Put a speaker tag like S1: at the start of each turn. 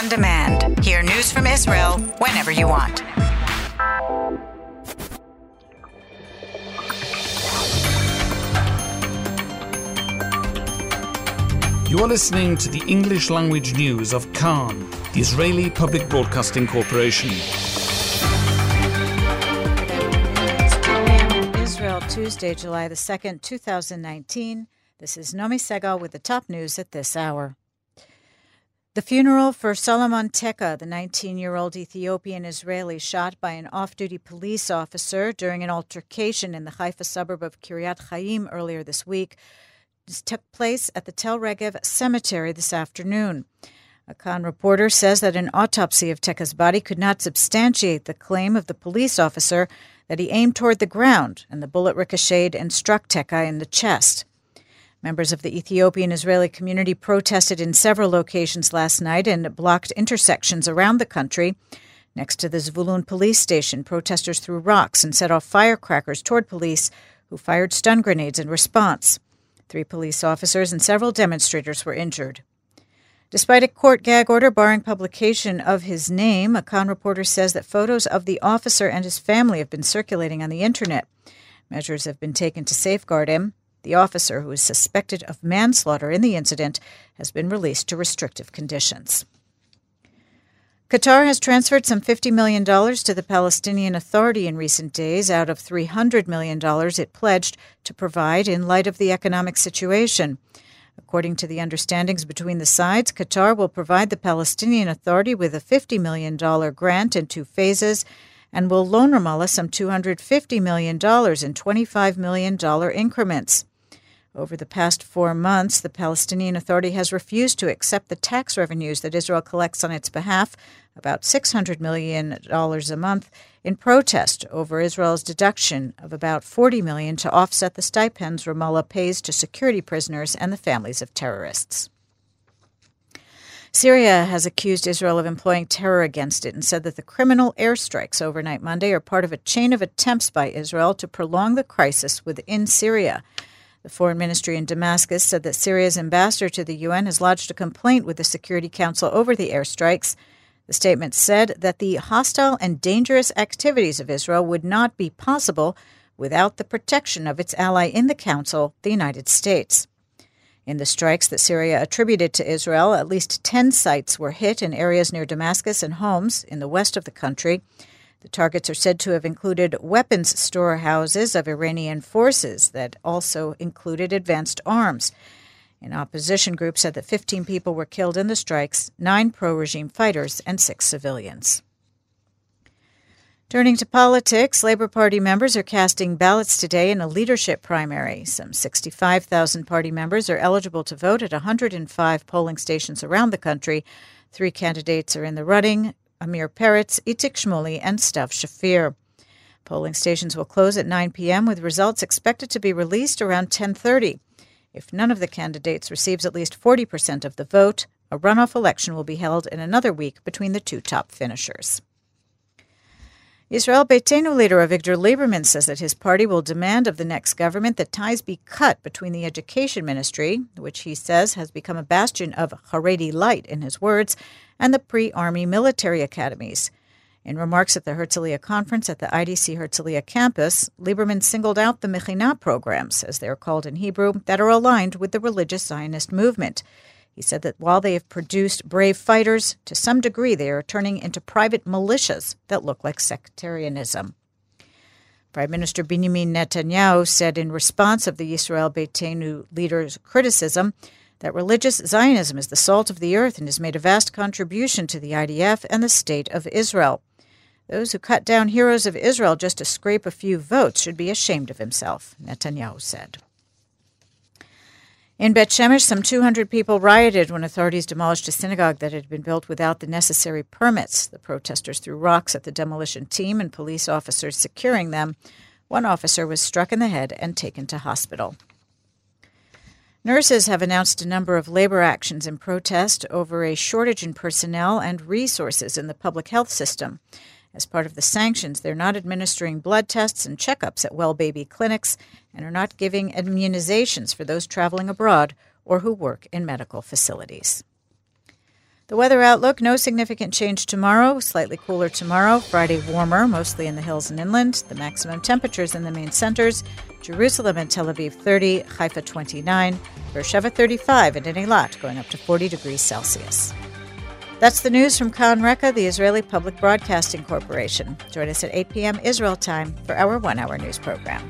S1: on demand. Hear news from Israel whenever you want.
S2: You are listening to the English language news of Kan, the Israeli Public Broadcasting Corporation.
S3: Israel, Tuesday, July the 2nd, 2019. This is Nomi Segal with the top news at this hour. The funeral for Solomon Teka, the 19 year old Ethiopian Israeli shot by an off duty police officer during an altercation in the Haifa suburb of Kiryat Chaim earlier this week, took place at the Tel Regev Cemetery this afternoon. A Kan reporter says that an autopsy of Teka's body could not substantiate the claim of the police officer that he aimed toward the ground and the bullet ricocheted and struck Teka in the chest. Members of the Ethiopian Israeli community protested in several locations last night and blocked intersections around the country. Next to the Zvulun police station, protesters threw rocks and set off firecrackers toward police, who fired stun grenades in response. Three police officers and several demonstrators were injured. Despite a court gag order barring publication of his name, a Kan reporter says that photos of the officer and his family have been circulating on the internet. Measures have been taken to safeguard him. The officer, who is suspected of manslaughter in the incident, has been released to restrictive conditions. Qatar has transferred some $50 million to the Palestinian Authority in recent days out of $300 million it pledged to provide in light of the economic situation. According to the understandings between the sides, Qatar will provide the Palestinian Authority with a $50 million grant in two phases and will loan Ramallah some $250 million in $25 million increments. Over the past four months, the Palestinian Authority has refused to accept the tax revenues that Israel collects on its behalf, about $600 million a month, in protest over Israel's deduction of about 40 million to offset the stipends Ramallah pays to security prisoners and the families of terrorists. Syria has accused Israel of employing terror against it and said that the criminal airstrikes overnight Monday are part of a chain of attempts by Israel to prolong the crisis within Syria. The foreign ministry in Damascus said that Syria's ambassador to the UN has lodged a complaint with the Security Council over the airstrikes. The statement said that the hostile and dangerous activities of Israel would not be possible without the protection of its ally in the Council, the United States. In the strikes that Syria attributed to Israel, at least 10 sites were hit in areas near Damascus and Homs in the west of the country. The targets are said to have included weapons storehouses of Iranian forces that also included advanced arms. An opposition group said that 15 people were killed in the strikes, nine pro regime fighters, and six civilians. Turning to politics, Labour Party members are casting ballots today in a leadership primary. Some 65,000 party members are eligible to vote at 105 polling stations around the country. Three candidates are in the running Amir Peretz, Itzik Shmuli, and Stav Shafir. Polling stations will close at 9 p.m. with results expected to be released around 10:30. If none of the candidates receives at least 40% of the vote, a runoff election will be held in another week between the two top finishers. Israel Beitenu leader Avigdor Lieberman says that his party will demand of the next government that ties be cut between the education ministry, which he says has become a bastion of Haredi light, in his words, and the pre army military academies. In remarks at the Herzliya conference at the IDC Herzliya campus, Lieberman singled out the Mechina programs, as they are called in Hebrew, that are aligned with the religious Zionist movement. He said that while they have produced brave fighters, to some degree they are turning into private militias that look like sectarianism. Prime Minister Benjamin Netanyahu said in response of the Israel Beitenu leader's criticism that religious Zionism is the salt of the earth and has made a vast contribution to the IDF and the State of Israel. Those who cut down heroes of Israel just to scrape a few votes should be ashamed of himself, Netanyahu said. In Bet Shemesh, some 200 people rioted when authorities demolished a synagogue that had been built without the necessary permits. The protesters threw rocks at the demolition team and police officers securing them. One officer was struck in the head and taken to hospital. Nurses have announced a number of labor actions in protest over a shortage in personnel and resources in the public health system. As part of the sanctions, they're not administering blood tests and checkups at well baby clinics and are not giving immunizations for those traveling abroad or who work in medical facilities. The weather outlook no significant change tomorrow, slightly cooler tomorrow, Friday warmer, mostly in the hills and inland. The maximum temperatures in the main centers Jerusalem and Tel Aviv 30, Haifa 29, Beersheba 35, and in Eilat going up to 40 degrees Celsius. That's the news from Kan Reka, the Israeli Public Broadcasting Corporation. Join us at 8 p.m. Israel time for our one hour news program.